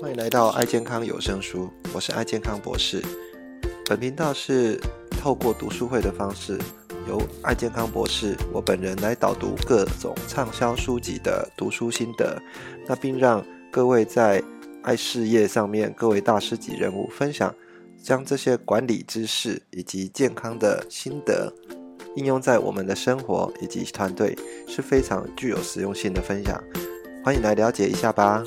欢迎来到爱健康有声书，我是爱健康博士。本频道是透过读书会的方式，由爱健康博士我本人来导读各种畅销书籍的读书心得，那并让各位在爱事业上面各位大师级人物分享，将这些管理知识以及健康的心得应用在我们的生活以及团队，是非常具有实用性的分享。欢迎来了解一下吧。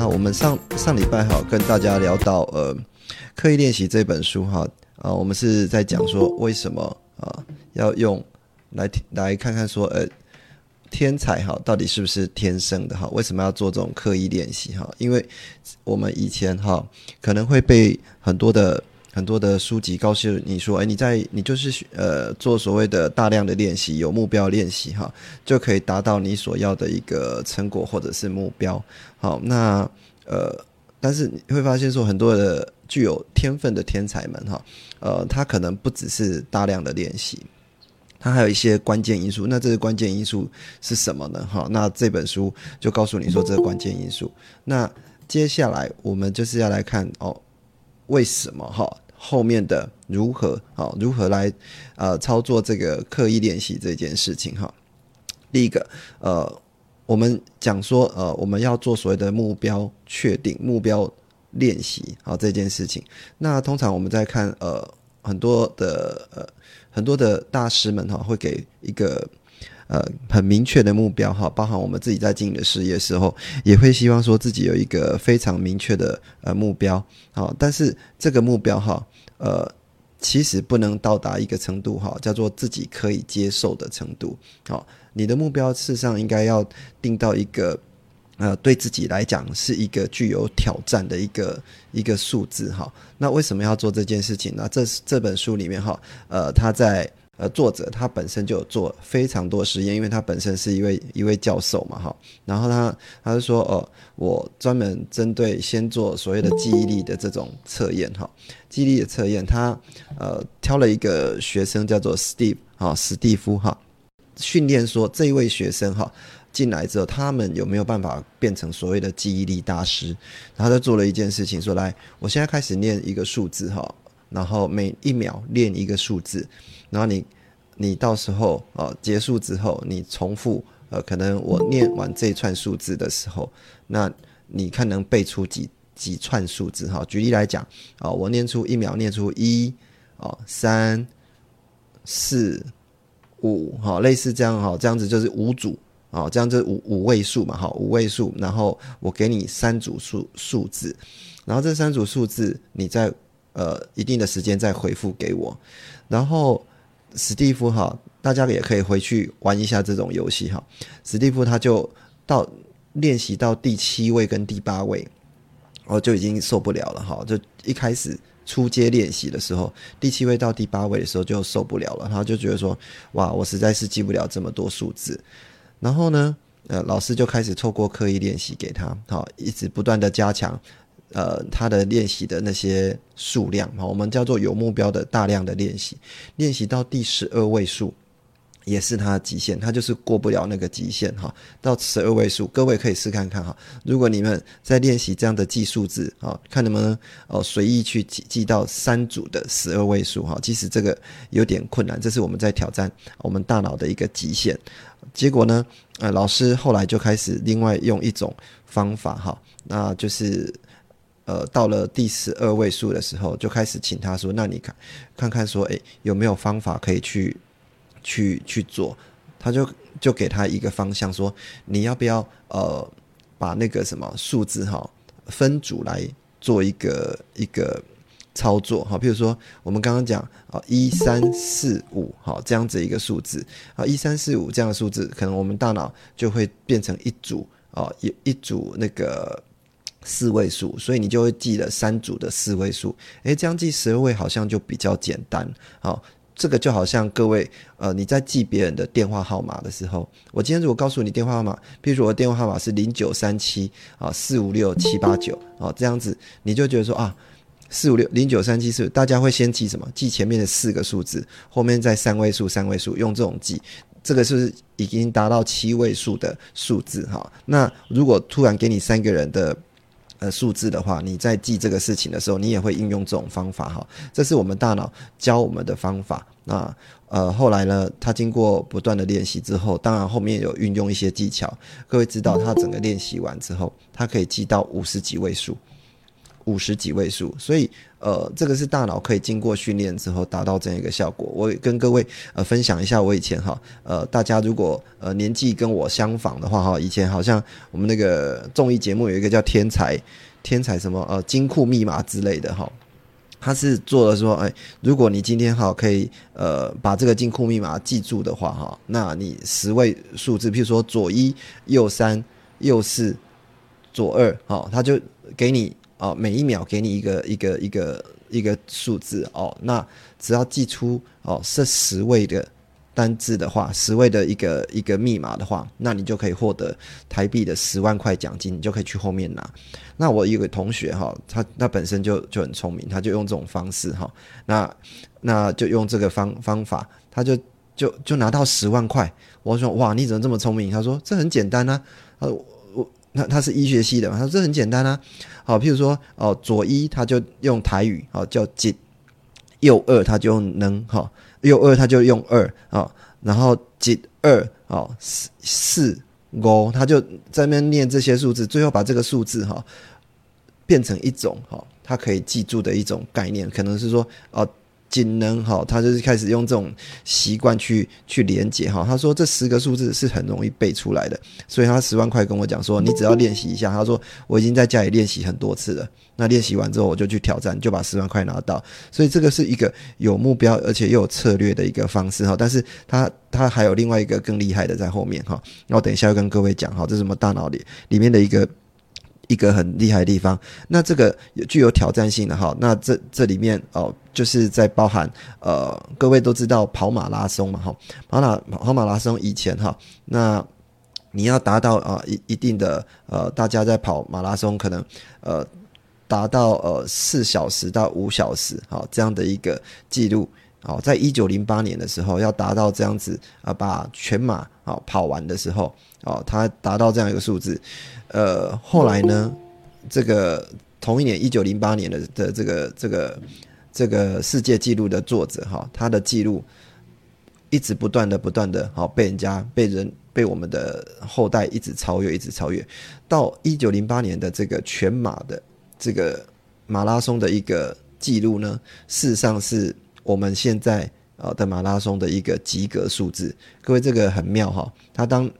那我们上上礼拜哈跟大家聊到呃刻意练习这本书哈啊，我们是在讲说为什么啊要用来来看看说呃天才哈到底是不是天生的哈？为什么要做这种刻意练习哈？因为我们以前哈可能会被很多的。很多的书籍告诉你说，哎，你在你就是呃做所谓的大量的练习，有目标练习哈，就可以达到你所要的一个成果或者是目标。好，那呃，但是你会发现说，很多的具有天分的天才们哈，呃，他可能不只是大量的练习，他还有一些关键因素。那这个关键因素是什么呢？哈，那这本书就告诉你说这个关键因素。那接下来我们就是要来看哦。为什么哈？后面的如何啊？如何来呃操作这个刻意练习这件事情哈？第一个呃，我们讲说呃，我们要做所谓的目标确定、目标练习好这件事情。那通常我们在看呃很多的呃很多的大师们哈，会给一个。呃，很明确的目标哈，包含我们自己在经营的事业时候，也会希望说自己有一个非常明确的呃目标，好，但是这个目标哈，呃，其实不能到达一个程度哈，叫做自己可以接受的程度，好，你的目标事实上应该要定到一个呃，对自己来讲是一个具有挑战的一个一个数字哈。那为什么要做这件事情呢？这这本书里面哈，呃，他在。呃，作者他本身就有做非常多实验，因为他本身是一位一位教授嘛，哈。然后他他就说，哦，我专门针对先做所谓的记忆力的这种测验，哈，记忆力的测验，他呃挑了一个学生叫做 Steve 哈，史蒂夫哈，训练说这一位学生哈进来之后，他们有没有办法变成所谓的记忆力大师？然后他做了一件事情，说来，我现在开始念一个数字哈。然后每一秒练一个数字，然后你你到时候啊结束之后，你重复呃，可能我念完这一串数字的时候，那你看能背出几几串数字哈？举例来讲啊，我念出一秒念出一哦三四五哈，类似这样哈，这样子就是五组啊，这样子五五位数嘛哈，五位数，然后我给你三组数数字，然后这三组数字你在。呃，一定的时间再回复给我，然后史蒂夫哈，大家也可以回去玩一下这种游戏哈。史蒂夫他就到练习到第七位跟第八位，我就已经受不了了哈。就一开始初阶练习的时候，第七位到第八位的时候就受不了了，然后就觉得说，哇，我实在是记不了这么多数字。然后呢，呃，老师就开始透过刻意练习给他，好，一直不断的加强。呃，他的练习的那些数量，哈，我们叫做有目标的大量的练习，练习到第十二位数，也是他的极限，他就是过不了那个极限，哈，到十二位数，各位可以试看看，哈，如果你们在练习这样的记数字，啊，看能不能哦随意去记记到三组的十二位数，哈，其实这个有点困难，这是我们在挑战我们大脑的一个极限。结果呢，呃，老师后来就开始另外用一种方法，哈，那就是。呃，到了第十二位数的时候，就开始请他说：“那你看，看看说，诶，有没有方法可以去去去做？”他就就给他一个方向，说：“你要不要呃，把那个什么数字哈分组来做一个一个操作哈？比如说我们刚刚讲啊，一三四五好这样子一个数字啊，一三四五这样的数字，可能我们大脑就会变成一组啊，一一组那个。”四位数，所以你就会记了三组的四位数。诶，这样记十二位好像就比较简单。好，这个就好像各位，呃，你在记别人的电话号码的时候，我今天如果告诉你电话号码，比如我的电话号码是零九三七啊四五六七八九啊，这样子你就觉得说啊，四五六零九三七四，大家会先记什么？记前面的四个数字，后面再三位数三位数，用这种记。这个是已经达到七位数的数字哈。那如果突然给你三个人的呃数字的话，你在记这个事情的时候，你也会应用这种方法哈。这是我们大脑教我们的方法。那呃后来呢，他经过不断的练习之后，当然后面有运用一些技巧。各位知道，他整个练习完之后，他可以记到五十几位数。五十几位数，所以呃，这个是大脑可以经过训练之后达到这样一个效果。我跟各位呃分享一下，我以前哈呃，大家如果呃年纪跟我相仿的话哈，以前好像我们那个综艺节目有一个叫天才天才什么呃金库密码之类的哈，他是做了说，哎，如果你今天哈可以呃把这个金库密码记住的话哈，那你十位数字，譬如说左一右三右四左二，哈，他就给你。哦，每一秒给你一个一个一个一个数字哦，那只要记出哦这十位的单字的话，十位的一个一个密码的话，那你就可以获得台币的十万块奖金，你就可以去后面拿。那我有个同学哈，他他本身就就很聪明，他就用这种方式哈，那那就用这个方方法，他就就就拿到十万块。我说哇，你怎么这么聪明？他说这很简单啊，呃。那他是医学系的嘛？他说这很简单啊，好，譬如说哦，左一他就用台语，好叫几，右二他就用能，哈，右二他就用二啊，然后几二哦，四四五，他就在那边念这些数字，最后把这个数字哈变成一种哈，他可以记住的一种概念，可能是说哦。仅能哈，他就是开始用这种习惯去去连接哈。他说这十个数字是很容易背出来的，所以他十万块跟我讲说，你只要练习一下。他说我已经在家里练习很多次了，那练习完之后我就去挑战，就把十万块拿到。所以这个是一个有目标而且又有策略的一个方式哈。但是他他还有另外一个更厉害的在后面哈。然后等一下要跟各位讲哈，这是什么大脑里里面的一个。一个很厉害的地方，那这个具有挑战性的哈，那这这里面哦，就是在包含呃，各位都知道跑马拉松嘛哈，跑马跑马拉松以前哈，那你要达到啊一一定的呃，大家在跑马拉松可能呃达到呃四小时到五小时好这样的一个记录。好，在一九零八年的时候，要达到这样子啊，把全马啊跑完的时候，哦，他达到这样一个数字，呃，后来呢，这个同一年一九零八年的的这个这个这个世界纪录的作者哈，他的记录一直不断的不断的好被人家被人被我们的后代一直超越，一直超越，到一九零八年的这个全马的这个马拉松的一个记录呢，事实上是。我们现在呃的马拉松的一个及格数字，各位这个很妙哈，他当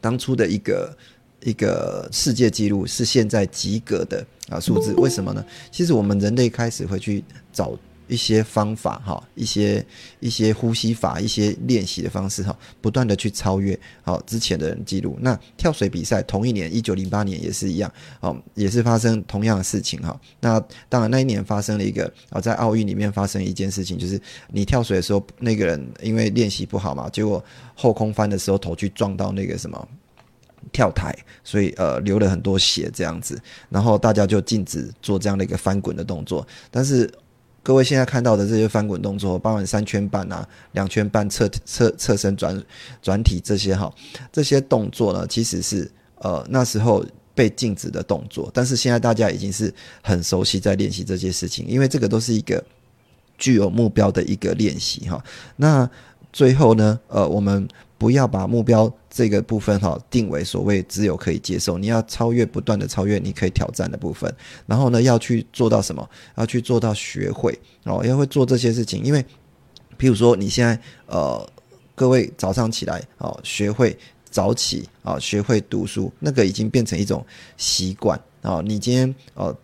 当初的一个一个世界纪录是现在及格的啊数字，为什么呢？其实我们人类开始会去找。一些方法哈，一些一些呼吸法，一些练习的方式哈，不断的去超越好之前的人记录。那跳水比赛同一年，一九零八年也是一样，哦，也是发生同样的事情哈。那当然那一年发生了一个啊，在奥运里面发生一件事情，就是你跳水的时候，那个人因为练习不好嘛，结果后空翻的时候头去撞到那个什么跳台，所以呃流了很多血这样子，然后大家就禁止做这样的一个翻滚的动作，但是。各位现在看到的这些翻滚动作，包含三圈半啊、两圈半侧侧侧身转转体这些哈，这些动作呢，其实是呃那时候被禁止的动作，但是现在大家已经是很熟悉在练习这些事情，因为这个都是一个具有目标的一个练习哈。那最后呢，呃，我们。不要把目标这个部分哈定为所谓只有可以接受，你要超越，不断的超越你可以挑战的部分。然后呢，要去做到什么？要去做到学会哦，要会做这些事情。因为，譬如说你现在呃，各位早上起来哦，学会早起啊，学会读书，那个已经变成一种习惯啊。你今天哦。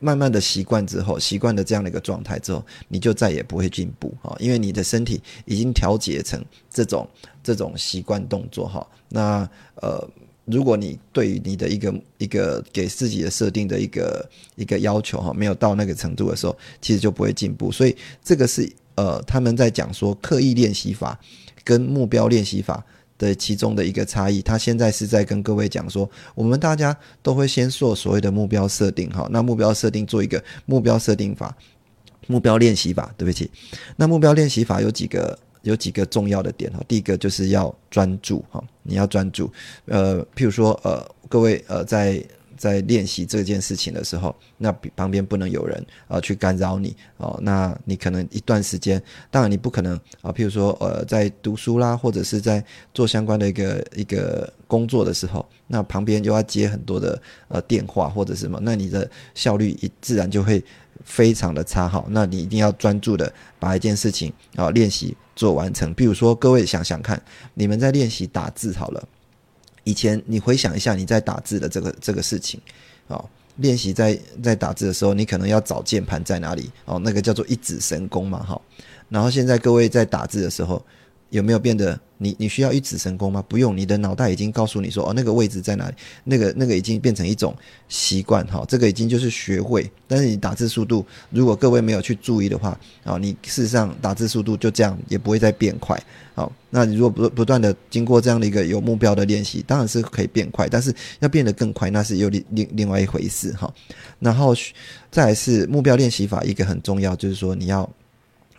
慢慢的习惯之后，习惯了这样的一个状态之后，你就再也不会进步哈，因为你的身体已经调节成这种这种习惯动作哈。那呃，如果你对于你的一个一个给自己的设定的一个一个要求哈，没有到那个程度的时候，其实就不会进步。所以这个是呃，他们在讲说刻意练习法跟目标练习法。的其中的一个差异，他现在是在跟各位讲说，我们大家都会先做所谓的目标设定，哈，那目标设定做一个目标设定法，目标练习法，对不起，那目标练习法有几个有几个重要的点哈。第一个就是要专注哈，你要专注。呃，譬如说呃，各位呃在。在练习这件事情的时候，那旁边不能有人啊去干扰你哦。那你可能一段时间，当然你不可能啊，譬如说呃在读书啦，或者是在做相关的一个一个工作的时候，那旁边又要接很多的呃电话或者什么，那你的效率一自然就会非常的差哈。那你一定要专注的把一件事情啊练习做完成。比如说各位想想看，你们在练习打字好了。以前你回想一下你在打字的这个这个事情，哦，练习在在打字的时候，你可能要找键盘在哪里哦，那个叫做一指神功嘛，哈。然后现在各位在打字的时候。有没有变得你你需要一指神功吗？不用，你的脑袋已经告诉你说哦，那个位置在哪里？那个那个已经变成一种习惯哈，这个已经就是学会。但是你打字速度，如果各位没有去注意的话，啊，你事实上打字速度就这样，也不会再变快。好，那你如果不不断的经过这样的一个有目标的练习，当然是可以变快，但是要变得更快，那是有另另另外一回事哈。然后再来是目标练习法，一个很重要就是说你要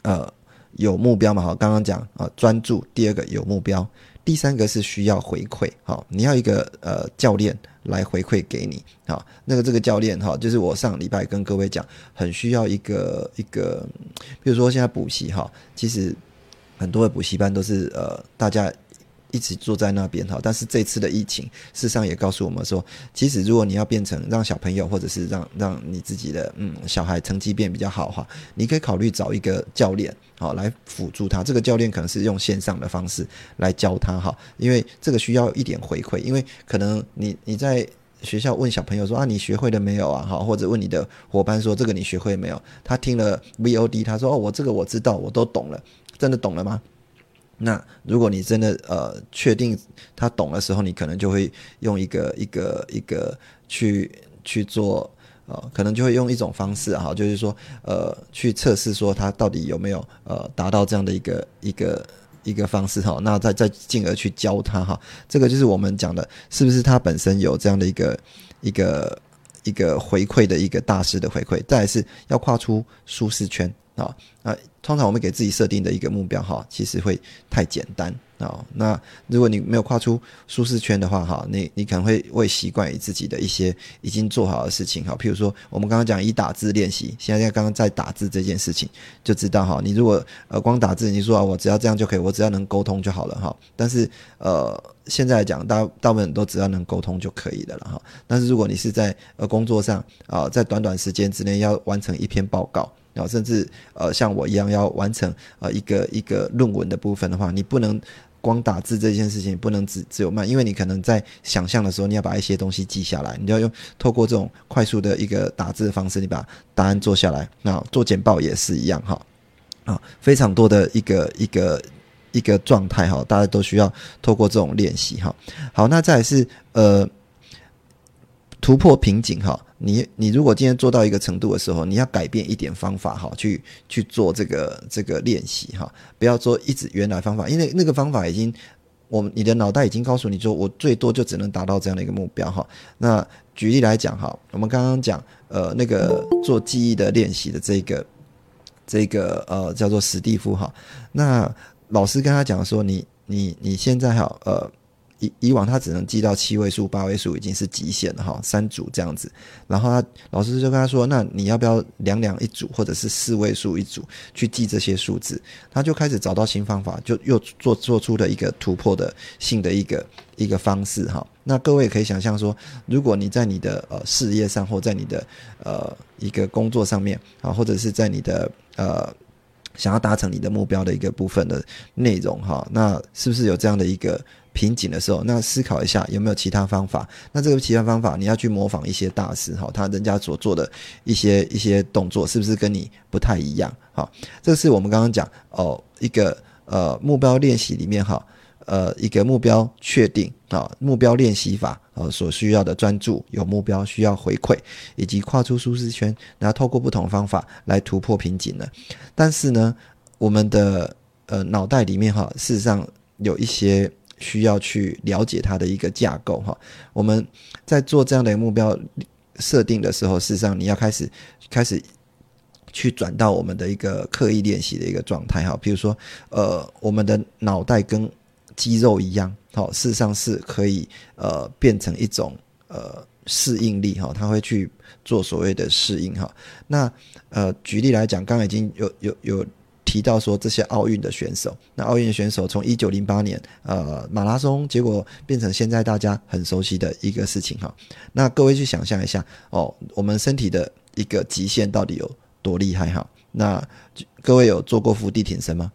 呃。有目标嘛？好，刚刚讲啊，专注。第二个有目标，第三个是需要回馈。好，你要一个呃教练来回馈给你。好，那个这个教练哈，就是我上礼拜跟各位讲，很需要一个一个，比如说现在补习哈，其实很多的补习班都是呃大家。一直坐在那边哈，但是这次的疫情，事实上也告诉我们说，其实如果你要变成让小朋友或者是让让你自己的嗯小孩成绩变比较好哈，你可以考虑找一个教练好来辅助他。这个教练可能是用线上的方式来教他哈，因为这个需要一点回馈，因为可能你你在学校问小朋友说啊你学会了没有啊哈，或者问你的伙伴说这个你学会没有？他听了 VOD，他说哦我这个我知道，我都懂了，真的懂了吗？那如果你真的呃确定他懂的时候，你可能就会用一个一个一个去去做呃，可能就会用一种方式哈，就是说呃去测试说他到底有没有呃达到这样的一个一个一个方式哈，那再再进而去教他哈，这个就是我们讲的是不是他本身有这样的一个一个一个回馈的一个大师的回馈，再来是要跨出舒适圈。啊，那通常我们给自己设定的一个目标哈，其实会太简单啊。那如果你没有跨出舒适圈的话哈，你你可能会会习惯于自己的一些已经做好的事情哈。譬如说，我们刚刚讲以打字练习，现在刚刚在打字这件事情，就知道哈，你如果呃光打字，你说啊，我只要这样就可以，我只要能沟通就好了哈。但是呃，现在来讲，大大部分都只要能沟通就可以的了哈。但是如果你是在呃工作上啊，在短短时间之内要完成一篇报告。然后甚至呃像我一样要完成呃一个一个论文的部分的话，你不能光打字这件事情不能只只有慢，因为你可能在想象的时候，你要把一些东西记下来，你要用透过这种快速的一个打字的方式，你把答案做下来。那做简报也是一样哈，啊，非常多的一个一个一个状态哈，大家都需要透过这种练习哈。好，那再是呃突破瓶颈哈。你你如果今天做到一个程度的时候，你要改变一点方法哈，去去做这个这个练习哈，不要做一直原来方法，因为那个方法已经，我们你的脑袋已经告诉你说，我最多就只能达到这样的一个目标哈。那举例来讲哈，我们刚刚讲呃那个做记忆的练习的这个这个呃叫做史蒂夫哈，那老师跟他讲说，你你你现在哈呃。以以往他只能记到七位数、八位数已经是极限了哈，三组这样子。然后他老师就跟他说：“那你要不要两两一组，或者是四位数一组去记这些数字？”他就开始找到新方法，就又做做出了一个突破的新的一个一个方式哈。那各位可以想象说，如果你在你的呃事业上，或在你的呃一个工作上面啊，或者是在你的呃想要达成你的目标的一个部分的内容哈，那是不是有这样的一个？瓶颈的时候，那思考一下有没有其他方法？那这个其他方法，你要去模仿一些大师哈，他人家所做的一些一些动作，是不是跟你不太一样？哈，这是我们刚刚讲哦，一个呃目标练习里面哈，呃一个目标确定啊，目标练习法呃所需要的专注、有目标、需要回馈，以及跨出舒适圈，然后透过不同方法来突破瓶颈了。但是呢，我们的呃脑袋里面哈，事实上有一些。需要去了解它的一个架构哈。我们在做这样的目标设定的时候，事实上你要开始开始去转到我们的一个刻意练习的一个状态哈。比如说，呃，我们的脑袋跟肌肉一样，好，事实上是可以呃变成一种呃适应力哈，它会去做所谓的适应哈。那呃，举例来讲，刚刚已经有有有。提到说这些奥运的选手，那奥运选手从一九零八年呃马拉松，结果变成现在大家很熟悉的一个事情哈。那各位去想象一下哦，我们身体的一个极限到底有多厉害哈？那各位有做过伏地挺身吗？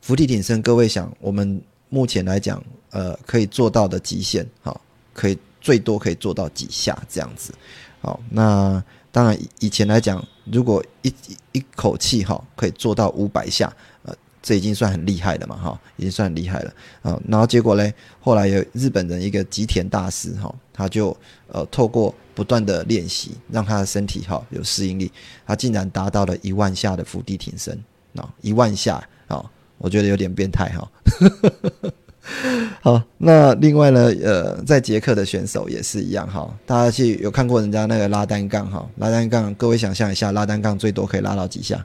伏地挺身，各位想，我们目前来讲，呃，可以做到的极限哈，可以最多可以做到几下这样子。好，那当然以前来讲。如果一一口气哈可以做到五百下，呃，这已经算很厉害了嘛哈，已经算很厉害了啊。然后结果嘞，后来有日本人一个吉田大师哈，他就呃透过不断的练习，让他的身体哈有适应力，他竟然达到了一万下的伏地挺身啊，一万下啊，我觉得有点变态哈。好，那另外呢，呃，在捷克的选手也是一样哈，大家去有看过人家那个拉单杠哈，拉单杠，各位想象一下，拉单杠最多可以拉到几下？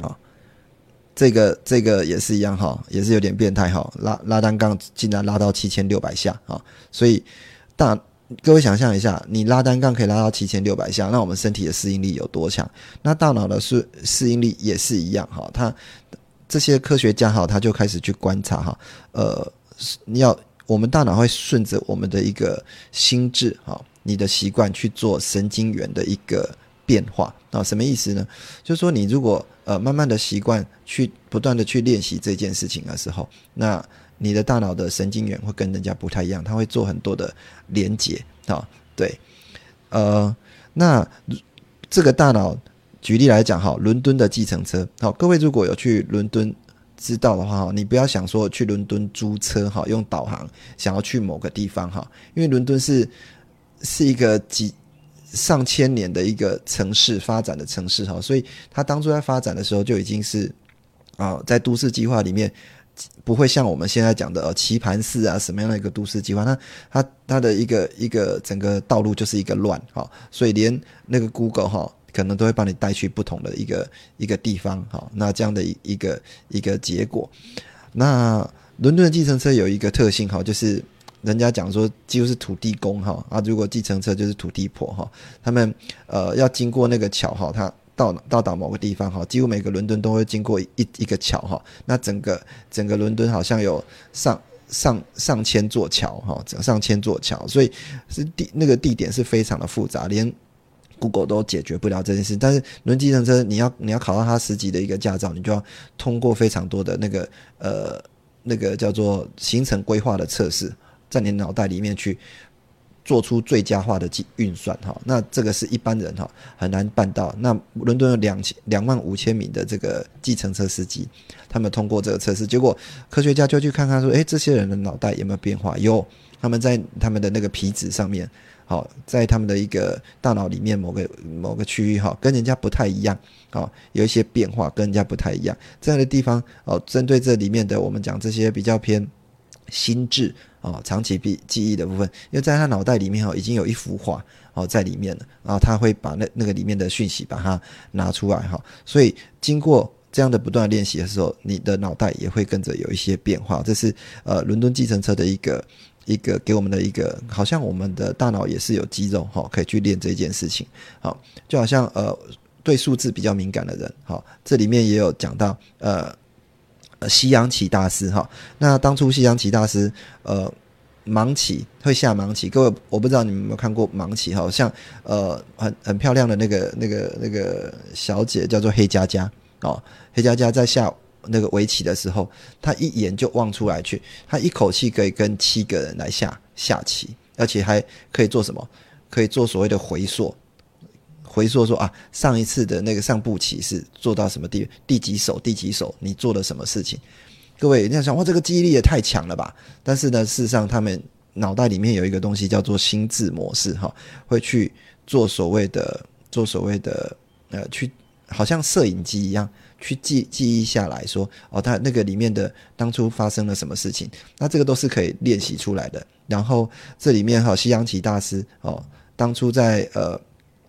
啊，这个这个也是一样哈，也是有点变态哈，拉拉单杠竟然拉到七千六百下啊，所以大各位想象一下，你拉单杠可以拉到七千六百下，那我们身体的适应力有多强？那大脑的适适应力也是一样哈，它。这些科学家哈，他就开始去观察哈，呃，你要我们大脑会顺着我们的一个心智哈，你的习惯去做神经元的一个变化啊，什么意思呢？就是说你如果呃慢慢的习惯去不断的去练习这件事情的时候，那你的大脑的神经元会跟人家不太一样，它会做很多的连接啊，对，呃，那这个大脑。举例来讲，哈，伦敦的计程车，好，各位如果有去伦敦知道的话，哈，你不要想说去伦敦租车，哈，用导航想要去某个地方，哈，因为伦敦是是一个几上千年的一个城市发展的城市，哈，所以它当初在发展的时候就已经是啊，在都市计划里面不会像我们现在讲的呃棋盘式啊什么样的一个都市计划，它它它的一个一个整个道路就是一个乱，哈，所以连那个 Google 哈。可能都会把你带去不同的一个一个地方，好，那这样的一个一个结果。那伦敦的计程车有一个特性，哈，就是人家讲说几乎是土地公，哈啊，如果计程车就是土地婆，哈，他们呃要经过那个桥，哈，他到到达某个地方，哈，几乎每个伦敦都会经过一一个桥，哈，那整个整个伦敦好像有上上上千座桥，哈，上千座桥，所以是地那个地点是非常的复杂，连。Google 都解决不了这件事，但是轮计程车你要你要考到它十级的一个驾照，你就要通过非常多的那个呃那个叫做行程规划的测试，在你脑袋里面去做出最佳化的计运算哈。那这个是一般人哈很难办到。那伦敦有两千两万五千名的这个计程车司机，他们通过这个测试，结果科学家就去看看说，诶，这些人的脑袋有没有变化？有，他们在他们的那个皮质上面。好，在他们的一个大脑里面某个某个区域哈，跟人家不太一样，啊，有一些变化，跟人家不太一样。这样的地方哦，针对这里面的我们讲这些比较偏心智哦，长期记记忆的部分，因为在他脑袋里面哈，已经有一幅画哦在里面了，然后他会把那那个里面的讯息把它拿出来哈，所以经过这样的不断练习的时候，你的脑袋也会跟着有一些变化。这是呃，伦敦计程车的一个。一个给我们的一个，好像我们的大脑也是有肌肉哈，可以去练这件事情。好，就好像呃，对数字比较敏感的人，好，这里面也有讲到呃，西洋棋大师哈。那当初西洋棋大师呃，盲棋会下盲棋，各位我不知道你们有没有看过盲棋哈，像呃很很漂亮的那个那个那个小姐叫做黑佳佳哦，黑佳佳在下。那个围棋的时候，他一眼就望出来去，他一口气可以跟七个人来下下棋，而且还可以做什么？可以做所谓的回溯，回溯说啊，上一次的那个上步棋是做到什么地第几手第几手，你做了什么事情？各位，你要想哇，这个记忆力也太强了吧？但是呢，事实上他们脑袋里面有一个东西叫做心智模式，哈，会去做所谓的做所谓的呃，去好像摄影机一样。去记记忆下来说哦，他那个里面的当初发生了什么事情？那这个都是可以练习出来的。然后这里面哈，西洋棋大师哦，当初在呃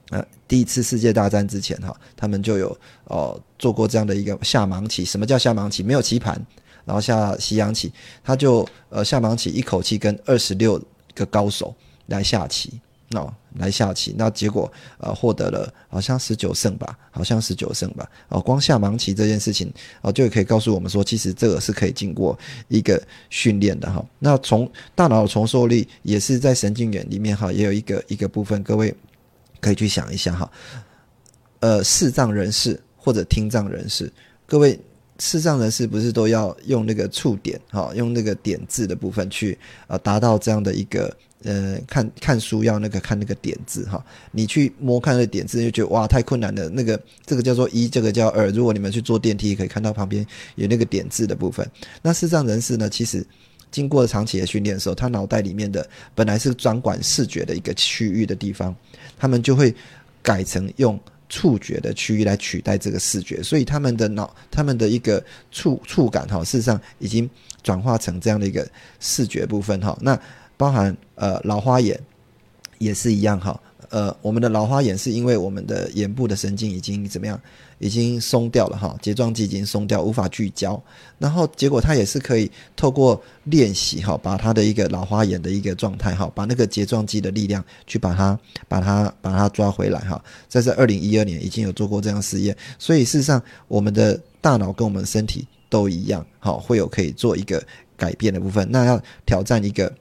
呃，第一次世界大战之前哈，他们就有哦做过这样的一个下盲棋。什么叫下盲棋？没有棋盘，然后下西洋棋，他就呃下盲棋，一口气跟二十六个高手来下棋。哦，来下棋，那结果呃获得了好像十九胜吧，好像十九胜吧。哦，光下盲棋这件事情，哦就可以告诉我们说，其实这个是可以经过一个训练的哈。那从大脑的重塑力也是在神经元里面哈，也有一个一个部分，各位可以去想一下哈。呃，视障人士或者听障人士，各位视障人士不是都要用那个触点哈，用那个点字的部分去呃达到这样的一个。呃，看看书要那个看那个点字哈，你去摸看那个点字就觉得哇太困难了。那个这个叫做一，这个叫二。如果你们去坐电梯，可以看到旁边有那个点字的部分。那视障人士呢，其实经过长期的训练的时候，他脑袋里面的本来是专管视觉的一个区域的地方，他们就会改成用触觉的区域来取代这个视觉，所以他们的脑他们的一个触触感哈，事实上已经转化成这样的一个视觉部分哈。那包含呃老花眼也是一样哈，呃我们的老花眼是因为我们的眼部的神经已经怎么样，已经松掉了哈，睫状肌已经松掉，无法聚焦，然后结果它也是可以透过练习哈，把它的一个老花眼的一个状态哈，把那个睫状肌的力量去把它把它把它抓回来哈，在这二零一二年已经有做过这样试验，所以事实上我们的大脑跟我们身体都一样，好会有可以做一个改变的部分，那要挑战一个。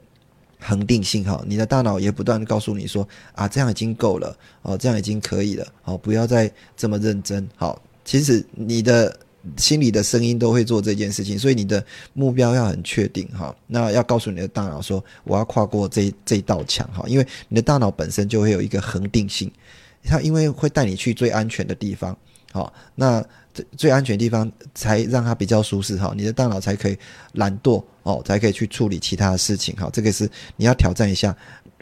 恒定性哈，你的大脑也不断的告诉你说啊，这样已经够了哦，这样已经可以了哦，不要再这么认真好。其实你的心里的声音都会做这件事情，所以你的目标要很确定哈。那要告诉你的大脑说，我要跨过这这道墙哈，因为你的大脑本身就会有一个恒定性，它因为会带你去最安全的地方好，那。最安全的地方才让它比较舒适哈，你的大脑才可以懒惰哦，才可以去处理其他的事情哈。这个是你要挑战一下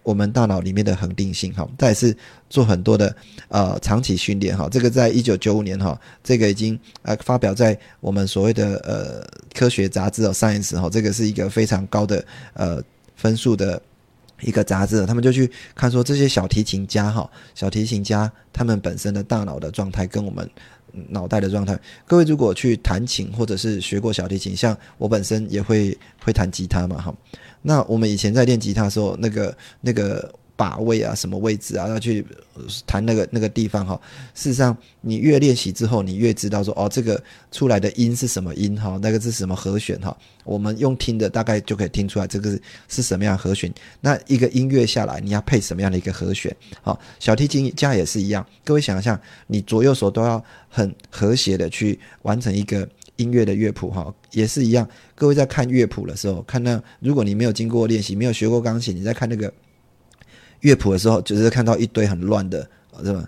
我们大脑里面的恒定性哈。再是做很多的呃长期训练哈。这个在一九九五年哈，这个已经呃发表在我们所谓的呃科学杂志哦，Science 哈，这个是一个非常高的呃分数的一个杂志。他们就去看说这些小提琴家哈，小提琴家他们本身的大脑的状态跟我们。脑袋的状态，各位如果去弹琴或者是学过小提琴，像我本身也会会弹吉他嘛，哈，那我们以前在练吉他时候，那个那个。把位啊，什么位置啊？要去弹那个那个地方哈。事实上，你越练习之后，你越知道说哦，这个出来的音是什么音哈，那个是什么和弦哈。我们用听的大概就可以听出来这个是是什么样和弦。那一个音乐下来，你要配什么样的一个和弦？好，小提琴家也是一样。各位想象，你左右手都要很和谐的去完成一个音乐的乐谱哈，也是一样。各位在看乐谱的时候，看那如果你没有经过练习，没有学过钢琴，你在看那个。乐谱的时候，就是看到一堆很乱的这个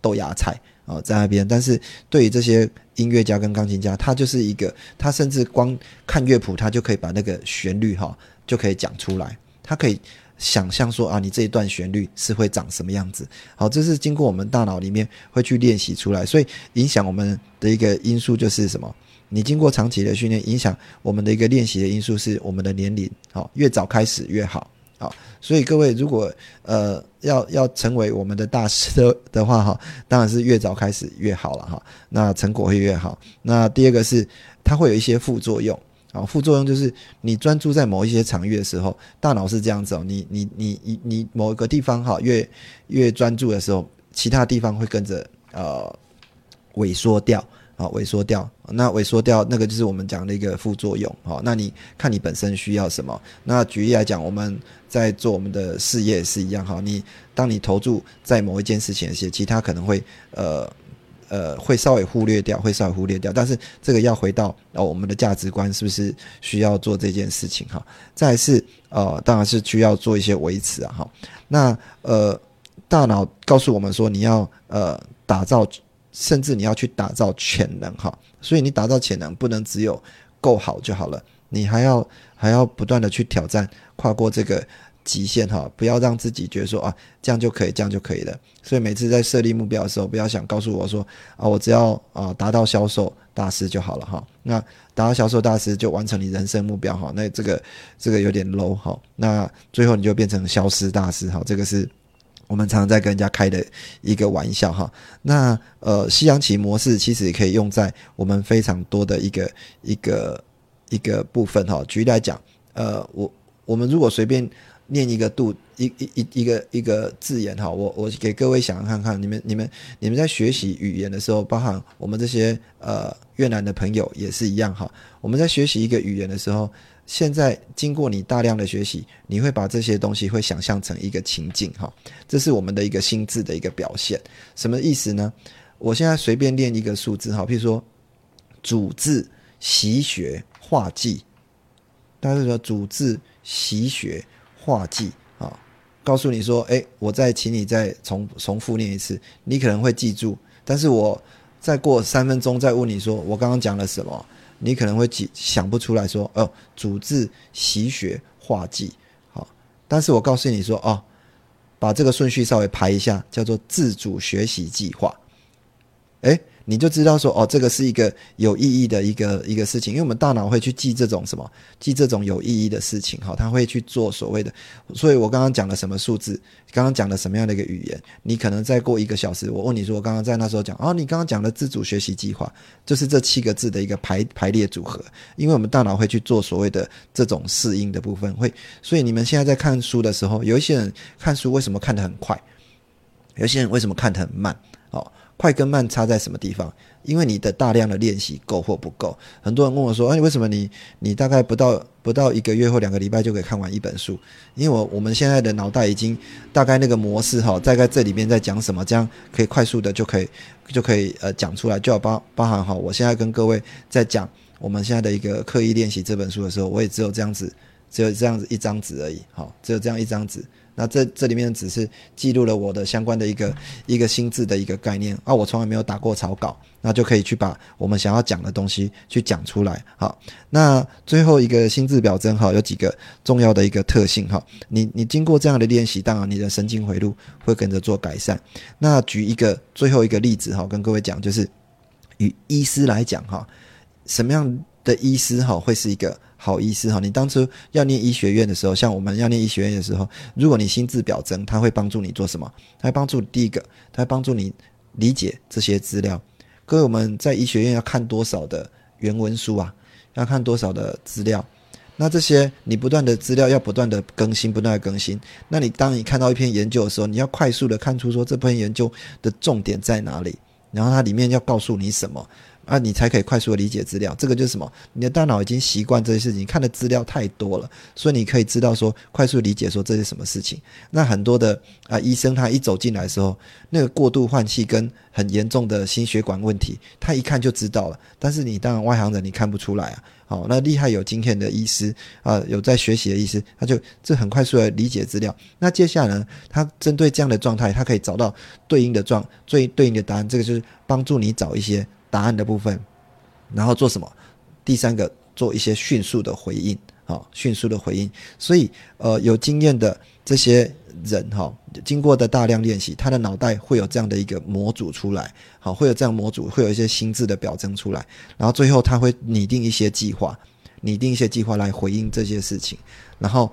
豆芽菜啊在那边。但是对于这些音乐家跟钢琴家，他就是一个，他甚至光看乐谱，他就可以把那个旋律哈就可以讲出来。他可以想象说啊，你这一段旋律是会长什么样子。好，这是经过我们大脑里面会去练习出来。所以影响我们的一个因素就是什么？你经过长期的训练，影响我们的一个练习的因素是我们的年龄。好，越早开始越好。好，所以各位如果呃要要成为我们的大师的的话哈，当然是越早开始越好了哈，那成果会越好。那第二个是它会有一些副作用啊，副作用就是你专注在某一些场域的时候，大脑是这样子哦，你你你你你某一个地方哈越越专注的时候，其他地方会跟着呃萎缩掉。啊，萎缩掉，那萎缩掉，那个就是我们讲的一个副作用。好，那你看你本身需要什么？那举例来讲，我们在做我们的事业是一样。哈，你当你投注在某一件事情时，其他可能会呃呃会稍微忽略掉，会稍微忽略掉。但是这个要回到哦，我们的价值观是不是需要做这件事情？哈，再是呃，当然是需要做一些维持啊。哈，那呃，大脑告诉我们说，你要呃打造。甚至你要去打造潜能哈，所以你打造潜能不能只有够好就好了，你还要还要不断的去挑战，跨过这个极限哈，不要让自己觉得说啊这样就可以，这样就可以了。所以每次在设立目标的时候，不要想告诉我说啊我只要啊达到销售大师就好了哈，那达到销售大师就完成你人生目标哈，那这个这个有点 low 哈，那最后你就变成消失大师哈，这个是我们常常在跟人家开的一个玩笑哈。那呃，西洋棋模式其实也可以用在我们非常多的一个一个一个部分哈。举例来讲，呃，我我们如果随便念一个度一一一一个一个字眼哈，我我给各位想看看，你们你们你们在学习语言的时候，包含我们这些呃越南的朋友也是一样哈。我们在学习一个语言的时候。现在经过你大量的学习，你会把这些东西会想象成一个情境，哈，这是我们的一个心智的一个表现。什么意思呢？我现在随便练一个数字，哈，譬如说主字习学画技，大家说主字习学画技啊，告诉你说，哎，我再请你再重重复念一次，你可能会记住，但是我再过三分钟再问你说，我刚刚讲了什么？你可能会记想不出来说哦，主治习学化剂，好，但是我告诉你说哦，把这个顺序稍微排一下，叫做自主学习计划，诶。你就知道说哦，这个是一个有意义的一个一个事情，因为我们大脑会去记这种什么，记这种有意义的事情，哈，他会去做所谓的。所以我刚刚讲了什么数字，刚刚讲了什么样的一个语言，你可能再过一个小时，我问你说，我刚刚在那时候讲，哦，你刚刚讲的自主学习计划，就是这七个字的一个排排列组合，因为我们大脑会去做所谓的这种适应的部分，会，所以你们现在在看书的时候，有一些人看书为什么看得很快，有些人为什么看得很慢，哦。快跟慢差在什么地方？因为你的大量的练习够或不够。很多人问我说：“哎，为什么你你大概不到不到一个月或两个礼拜就可以看完一本书？”因为我我们现在的脑袋已经大概那个模式哈，大概这里面在讲什么，这样可以快速的就可以就可以呃讲出来，就要包包含哈。我现在跟各位在讲我们现在的一个刻意练习这本书的时候，我也只有这样子，只有这样子一张纸而已，好，只有这样一张纸。那这这里面只是记录了我的相关的一个一个心智的一个概念啊，我从来没有打过草稿，那就可以去把我们想要讲的东西去讲出来。好，那最后一个心智表征哈，有几个重要的一个特性哈，你你经过这样的练习，当然你的神经回路会跟着做改善。那举一个最后一个例子哈，跟各位讲，就是与医师来讲哈，什么样的医师哈会是一个。好医师哈，你当初要念医学院的时候，像我们要念医学院的时候，如果你心智表征，它会帮助你做什么？它会帮助第一个，它会帮助你理解这些资料。各位，我们在医学院要看多少的原文书啊？要看多少的资料？那这些你不断的资料要不断的更新，不断的更新。那你当你看到一篇研究的时候，你要快速的看出说这篇研究的重点在哪里，然后它里面要告诉你什么。啊，你才可以快速的理解资料。这个就是什么？你的大脑已经习惯这些事情，看的资料太多了，所以你可以知道说，快速理解说这是什么事情。那很多的啊，医生他一走进来的时候，那个过度换气跟很严重的心血管问题，他一看就知道了。但是你当然外行人，你看不出来啊。好，那厉害有经验的医师啊，有在学习的医师，他就这很快速的理解资料。那接下来呢，他针对这样的状态，他可以找到对应的状最对应的答案。这个就是帮助你找一些。答案的部分，然后做什么？第三个，做一些迅速的回应，啊，迅速的回应。所以，呃，有经验的这些人，哈，经过的大量练习，他的脑袋会有这样的一个模组出来，好，会有这样模组，会有一些心智的表征出来，然后最后他会拟定一些计划，拟定一些计划来回应这些事情，然后。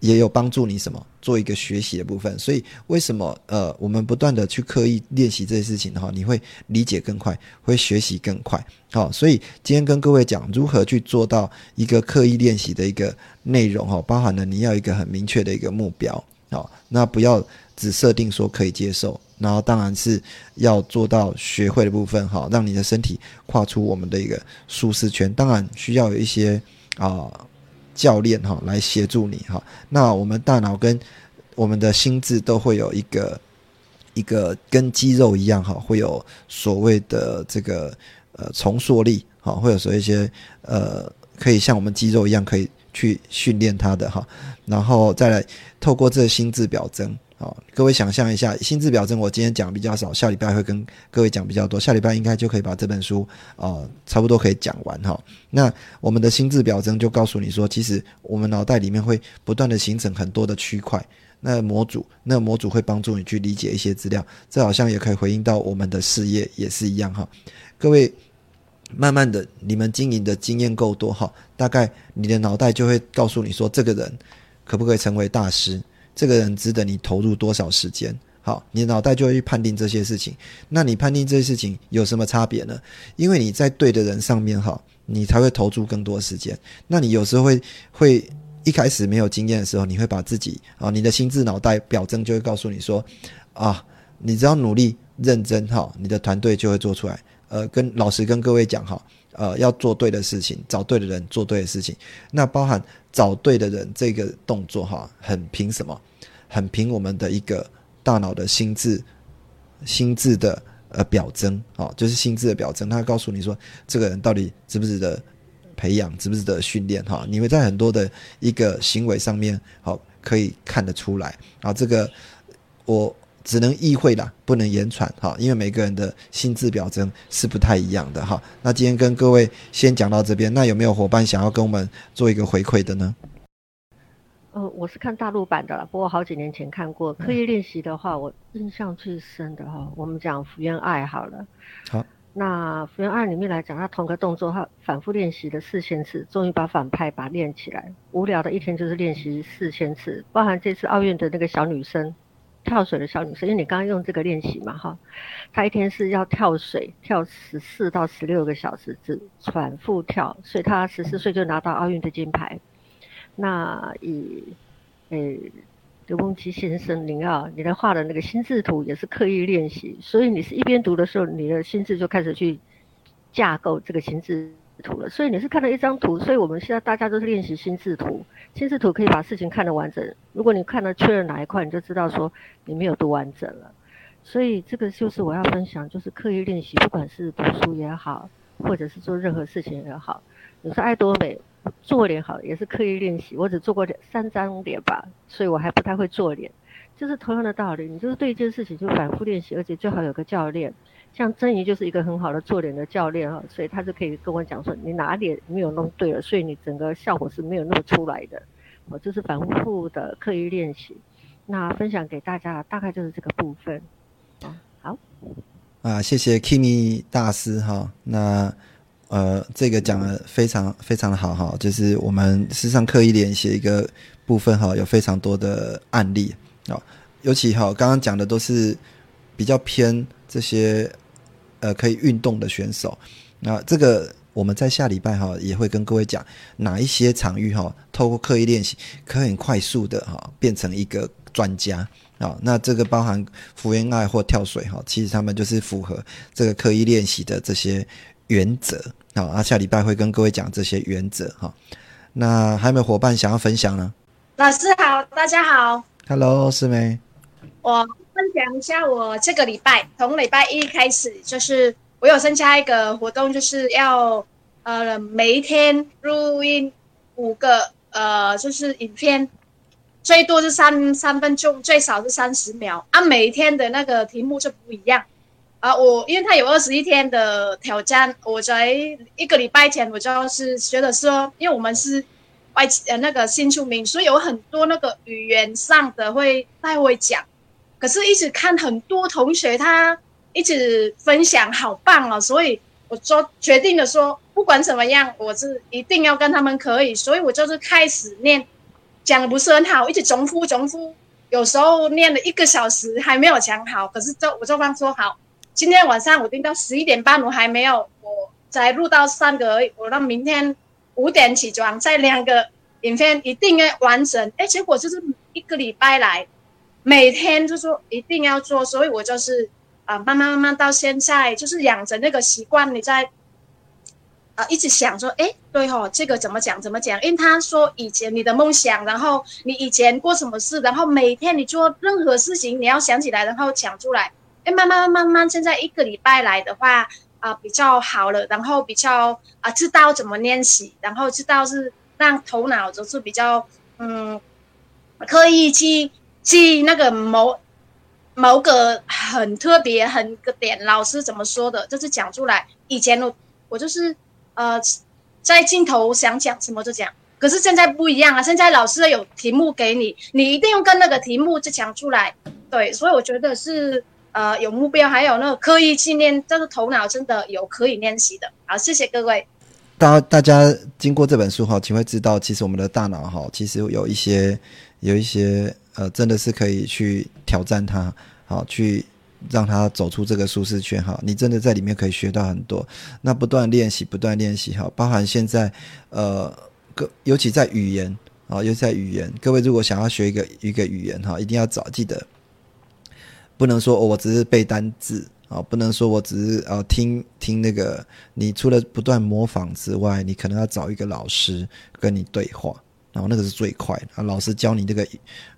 也有帮助你什么做一个学习的部分，所以为什么呃我们不断的去刻意练习这些事情的话，你会理解更快，会学习更快。好，所以今天跟各位讲如何去做到一个刻意练习的一个内容哈，包含了你要一个很明确的一个目标，好，那不要只设定说可以接受，然后当然是要做到学会的部分哈，让你的身体跨出我们的一个舒适圈，当然需要有一些啊。教练哈来协助你哈，那我们大脑跟我们的心智都会有一个一个跟肌肉一样哈，会有所谓的这个呃重塑力哈，会有说一些呃可以像我们肌肉一样可以去训练它的哈，然后再来透过这个心智表征。好，各位想象一下，心智表征我今天讲比较少，下礼拜会跟各位讲比较多。下礼拜应该就可以把这本书啊，差不多可以讲完哈。那我们的心智表征就告诉你说，其实我们脑袋里面会不断的形成很多的区块，那模组，那模组会帮助你去理解一些资料。这好像也可以回应到我们的事业也是一样哈。各位，慢慢的，你们经营的经验够多哈，大概你的脑袋就会告诉你说，这个人可不可以成为大师。这个人值得你投入多少时间。好，你脑袋就会去判定这些事情。那你判定这些事情有什么差别呢？因为你在对的人上面，哈，你才会投注更多时间。那你有时候会会一开始没有经验的时候，你会把自己啊，你的心智脑袋表征就会告诉你说，啊，你只要努力认真，哈，你的团队就会做出来。呃，跟老实跟各位讲，哈，呃，要做对的事情，找对的人做对的事情。那包含找对的人这个动作，哈，很凭什么？很凭我们的一个。大脑的心智，心智的呃表征，哦，就是心智的表征，它告诉你说，这个人到底值不值得培养，值不值得训练，哈，你会在很多的一个行为上面，好，可以看得出来，啊，这个我只能意会啦，不能言传，哈，因为每个人的心智表征是不太一样的，哈。那今天跟各位先讲到这边，那有没有伙伴想要跟我们做一个回馈的呢？呃，我是看大陆版的了，不过好几年前看过。刻意练习的话，我印象最深的哈，我们讲福原爱好了。好，那福原爱里面来讲，他同个动作，他反复练习了四千次，终于把反派把练起来。无聊的一天就是练习四千次，包含这次奥运的那个小女生，跳水的小女生，因为你刚刚用这个练习嘛哈，她一天是要跳水跳十四到十六个小时，只反复跳，所以她十四岁就拿到奥运的金牌。那以，诶，刘梦琪先生，您啊，你来画的那个心智图也是刻意练习，所以你是一边读的时候，你的心智就开始去架构这个心智图了。所以你是看了一张图，所以我们现在大家都是练习心智图。心智图可以把事情看得完整。如果你看了确认哪一块，你就知道说你没有读完整了。所以这个就是我要分享，就是刻意练习，不管是读书也好，或者是做任何事情也好。你说爱多美。做脸好也是刻意练习，我只做过三张脸吧，所以我还不太会做脸。就是同样的道理，你就是对一件事情就反复练习，而且最好有个教练，像曾怡就是一个很好的做脸的教练哈，所以他就可以跟我讲说你哪里没有弄对了，所以你整个效果是没有那么出来的。我就是反复的刻意练习，那分享给大家大概就是这个部分。好，啊，谢谢 Kimi 大师哈，那。呃，这个讲的非常非常的好哈，就是我们事实上刻意练习一个部分哈，有非常多的案例啊，尤其哈刚刚讲的都是比较偏这些呃可以运动的选手，那这个我们在下礼拜哈也会跟各位讲哪一些场域哈，透过刻意练习可以很快速的哈变成一个专家啊，那这个包含福原爱或跳水哈，其实他们就是符合这个刻意练习的这些。原则好，啊，下礼拜会跟各位讲这些原则哈。那还有没有伙伴想要分享呢？老师好，大家好，Hello，师妹。我分享一下，我这个礼拜从礼拜一开始，就是我有参加一个活动，就是要呃每一天录音五个呃就是影片，最多是三三分钟，最少是三十秒，啊，每一天的那个题目就不一样。啊，我因为他有二十一天的挑战，我在一个礼拜前我就是觉得说，因为我们是外呃那个新出名，所以有很多那个语言上的会带会讲，可是一直看很多同学他一直分享好棒哦，所以我说决定了说，不管怎么样，我是一定要跟他们可以，所以我就是开始念，讲的不是很好，一直重复重复，有时候念了一个小时还没有讲好，可是就我就方说好。今天晚上我定到十一点半，我还没有，我才录到三个而已。我让明天五点起床，再两个影片一定要完成。哎，结果就是一个礼拜来，每天就说一定要做，所以我就是啊，慢慢慢慢到现在，就是养成那个习惯。你在啊，一直想说，哎，对哦，这个怎么讲怎么讲？因为他说以前你的梦想，然后你以前过什么事，然后每天你做任何事情，你要想起来，然后讲出来。哎，慢慢慢慢，现在一个礼拜来的话啊，比较好了，然后比较啊，知道怎么练习，然后知道是让头脑就是比较嗯，刻意去记那个某某个很特别很个点，老师怎么说的，就是讲出来。以前我我就是呃，在镜头想讲什么就讲，可是现在不一样啊，现在老师有题目给你，你一定要跟那个题目就讲出来。对，所以我觉得是。呃，有目标，还有那个刻意训练，这个头脑真的有可以练习的。好，谢谢各位。大大家经过这本书哈，请会知道，其实我们的大脑哈，其实有一些有一些呃，真的是可以去挑战它，好去让它走出这个舒适圈哈。你真的在里面可以学到很多。那不断练习，不断练习哈，包含现在呃，各尤其在语言啊，尤其在语言，各位如果想要学一个一个语言哈，一定要找记得，不能说我只是背单字。啊，不能说我只是呃听听那个，你除了不断模仿之外，你可能要找一个老师跟你对话，然后那个是最快的。啊，老师教你这个，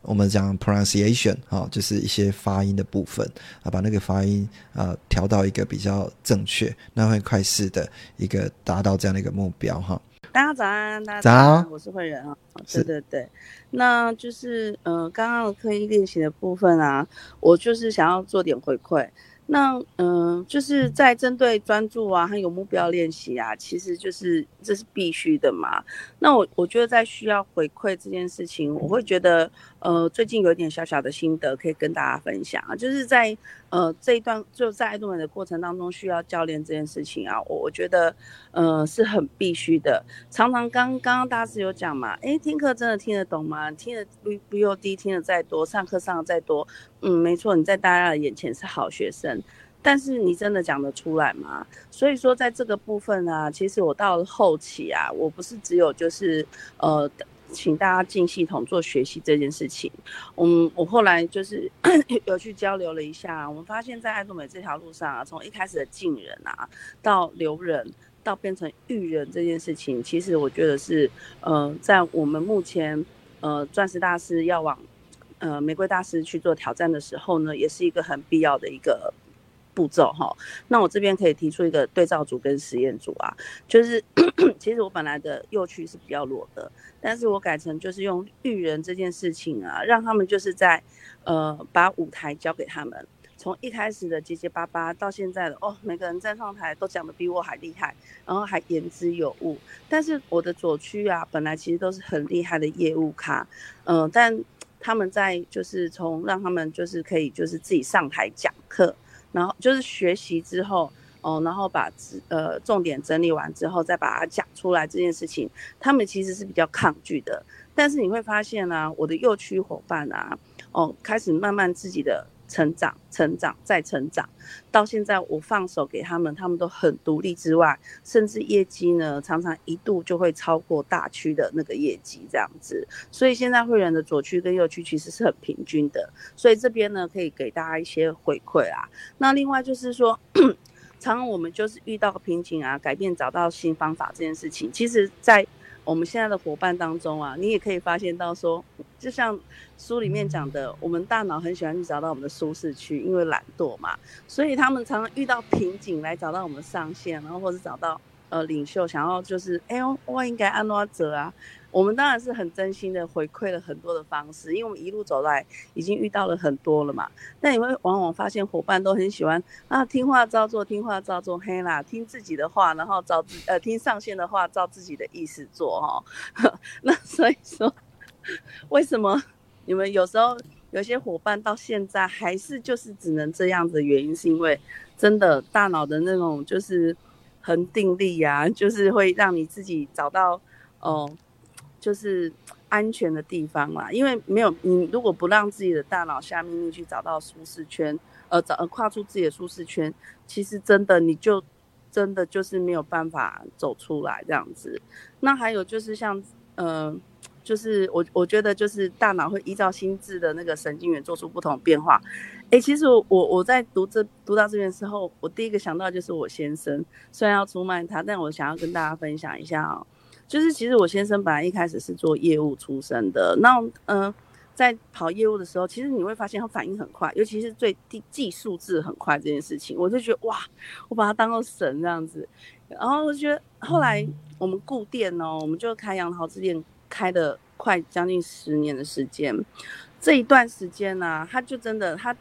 我们讲 pronunciation 啊，就是一些发音的部分啊，把那个发音啊调到一个比较正确，那会快速的一个达到这样的一个目标哈。大家早安，大家早安，我是慧仁啊。对对对，那就是呃刚刚的刻意练习的部分啊，我就是想要做点回馈。那嗯，就是在针对专注啊，还有目标练习啊，其实就是这是必须的嘛。那我我觉得在需要回馈这件事情，我会觉得呃，最近有一点小小的心得可以跟大家分享啊，就是在呃这一段就在爱多美的过程当中需要教练这件事情啊，我我觉得呃是很必须的。常常刚刚刚大师有讲嘛，诶，听课真的听得懂吗？听得 V V O D 听得再多，上课上的再多。嗯，没错，你在大家的眼前是好学生，但是你真的讲得出来吗？所以说，在这个部分啊，其实我到了后期啊，我不是只有就是呃，请大家进系统做学习这件事情。嗯，我后来就是 有去交流了一下，我们发现，在爱多美这条路上啊，从一开始的进人啊，到留人，到变成育人这件事情，其实我觉得是呃，在我们目前呃，钻石大师要往。呃，玫瑰大师去做挑战的时候呢，也是一个很必要的一个步骤哈。那我这边可以提出一个对照组跟实验组啊，就是 其实我本来的幼区是比较弱的，但是我改成就是用育人这件事情啊，让他们就是在呃把舞台交给他们，从一开始的结结巴巴到现在的哦，每个人站上台都讲的比我还厉害，然后还言之有物。但是我的左区啊，本来其实都是很厉害的业务咖，嗯，但他们在就是从让他们就是可以就是自己上台讲课，然后就是学习之后哦，然后把呃重点整理完之后再把它讲出来这件事情，他们其实是比较抗拒的。但是你会发现呢，我的幼区伙伴啊，哦，开始慢慢自己的。成长，成长，再成长，到现在我放手给他们，他们都很独立之外，甚至业绩呢，常常一度就会超过大区的那个业绩这样子。所以现在会员的左区跟右区其实是很平均的。所以这边呢，可以给大家一些回馈啊。那另外就是说，常常我们就是遇到瓶颈啊，改变找到新方法这件事情，其实在。我们现在的伙伴当中啊，你也可以发现到说，就像书里面讲的，我们大脑很喜欢去找到我们的舒适区，因为懒惰嘛，所以他们常常遇到瓶颈来找到我们上线，然后或者找到呃领袖，想要就是，哎呦，我应该按哪折啊。我们当然是很真心的回馈了很多的方式，因为我们一路走来已经遇到了很多了嘛。那你会往往发现伙伴都很喜欢啊，听话照做，听话照做，黑啦，听自己的话，然后照自呃听上线的话，照自己的意思做哈。那所以说，为什么你们有时候有些伙伴到现在还是就是只能这样的原因，是因为真的大脑的那种就是恒定力呀，就是会让你自己找到哦。就是安全的地方啦，因为没有你，如果不让自己的大脑下命令去找到舒适圈，呃，找跨出自己的舒适圈，其实真的你就真的就是没有办法走出来这样子。那还有就是像，呃，就是我我觉得就是大脑会依照心智的那个神经元做出不同变化。哎，其实我我在读这读到这边时候，我第一个想到就是我先生，虽然要出卖他，但我想要跟大家分享一下啊。就是其实我先生本来一开始是做业务出身的，那嗯，在跑业务的时候，其实你会发现他反应很快，尤其是最技技术字很快这件事情，我就觉得哇，我把他当做神这样子。然后我觉得后来我们固店哦，我们就开杨桃之店，开的快将近十年的时间。这一段时间呢，他就真的他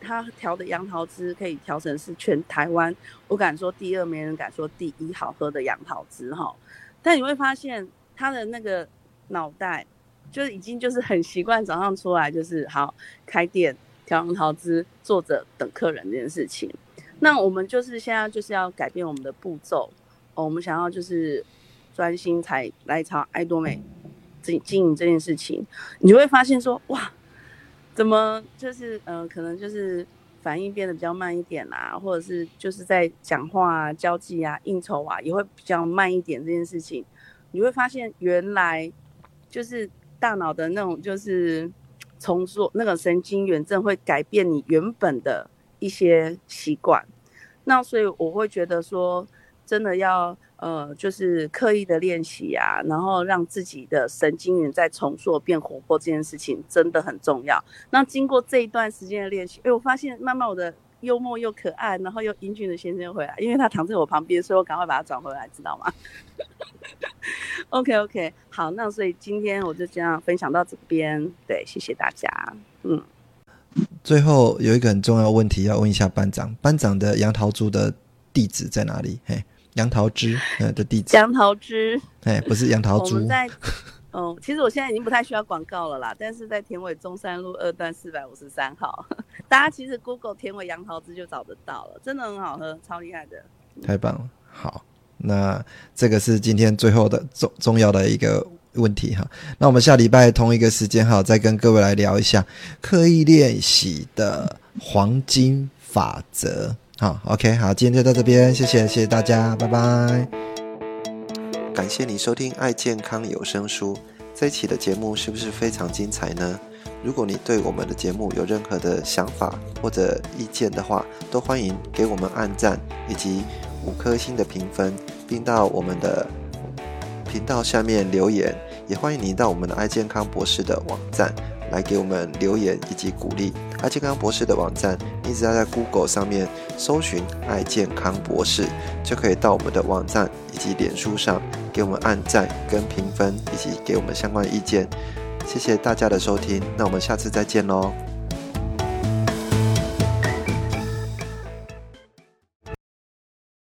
他调的杨桃汁可以调成是全台湾，我敢说第二，没人敢说第一好喝的杨桃汁哈。但你会发现他的那个脑袋，就是已经就是很习惯早上出来就是好开店调杨桃汁，坐着等客人这件事情。那我们就是现在就是要改变我们的步骤，哦，我们想要就是专心才来朝爱多美经经营这件事情，你会发现说哇，怎么就是呃，可能就是反应变得比较慢一点啦，或者是就是在讲话啊、交际啊、应酬啊也会比较慢一点这件事情，你会发现原来就是大脑的那种就是重塑那个神经元正会改变你原本的一些习惯。那所以我会觉得说，真的要呃，就是刻意的练习啊，然后让自己的神经元再重塑变活泼，这件事情真的很重要。那经过这一段时间的练习，哎，我发现慢慢我的幽默又可爱，然后又英俊的先生回来，因为他躺在我旁边，所以我赶快把他转回来，知道吗？OK OK，好，那所以今天我就这样分享到这边，对，谢谢大家，嗯。最后有一个很重要问题要问一下班长，班长的杨桃猪的地址在哪里？嘿，杨桃汁呃的地址。杨桃汁，哎，不是杨桃猪。我们在，嗯，其实我现在已经不太需要广告了啦，但是在田尾中山路二段四百五十三号，大家其实 Google 田尾杨桃汁就找得到了，真的很好喝，超厉害的。太棒了，好，那这个是今天最后的重重要的一个。问题哈，那我们下礼拜同一个时间哈，再跟各位来聊一下刻意练习的黄金法则。好，OK，好，今天就到这边，谢谢，谢谢大家，拜拜。感谢你收听爱健康有声书这一期的节目，是不是非常精彩呢？如果你对我们的节目有任何的想法或者意见的话，都欢迎给我们按赞以及五颗星的评分，并到我们的。频道下面留言，也欢迎您到我们的爱健康博士的网站来给我们留言以及鼓励。爱健康博士的网站，你只要在 Google 上面搜寻“爱健康博士”，就可以到我们的网站以及脸书上给我们按赞跟评分，以及给我们相关意见。谢谢大家的收听，那我们下次再见喽。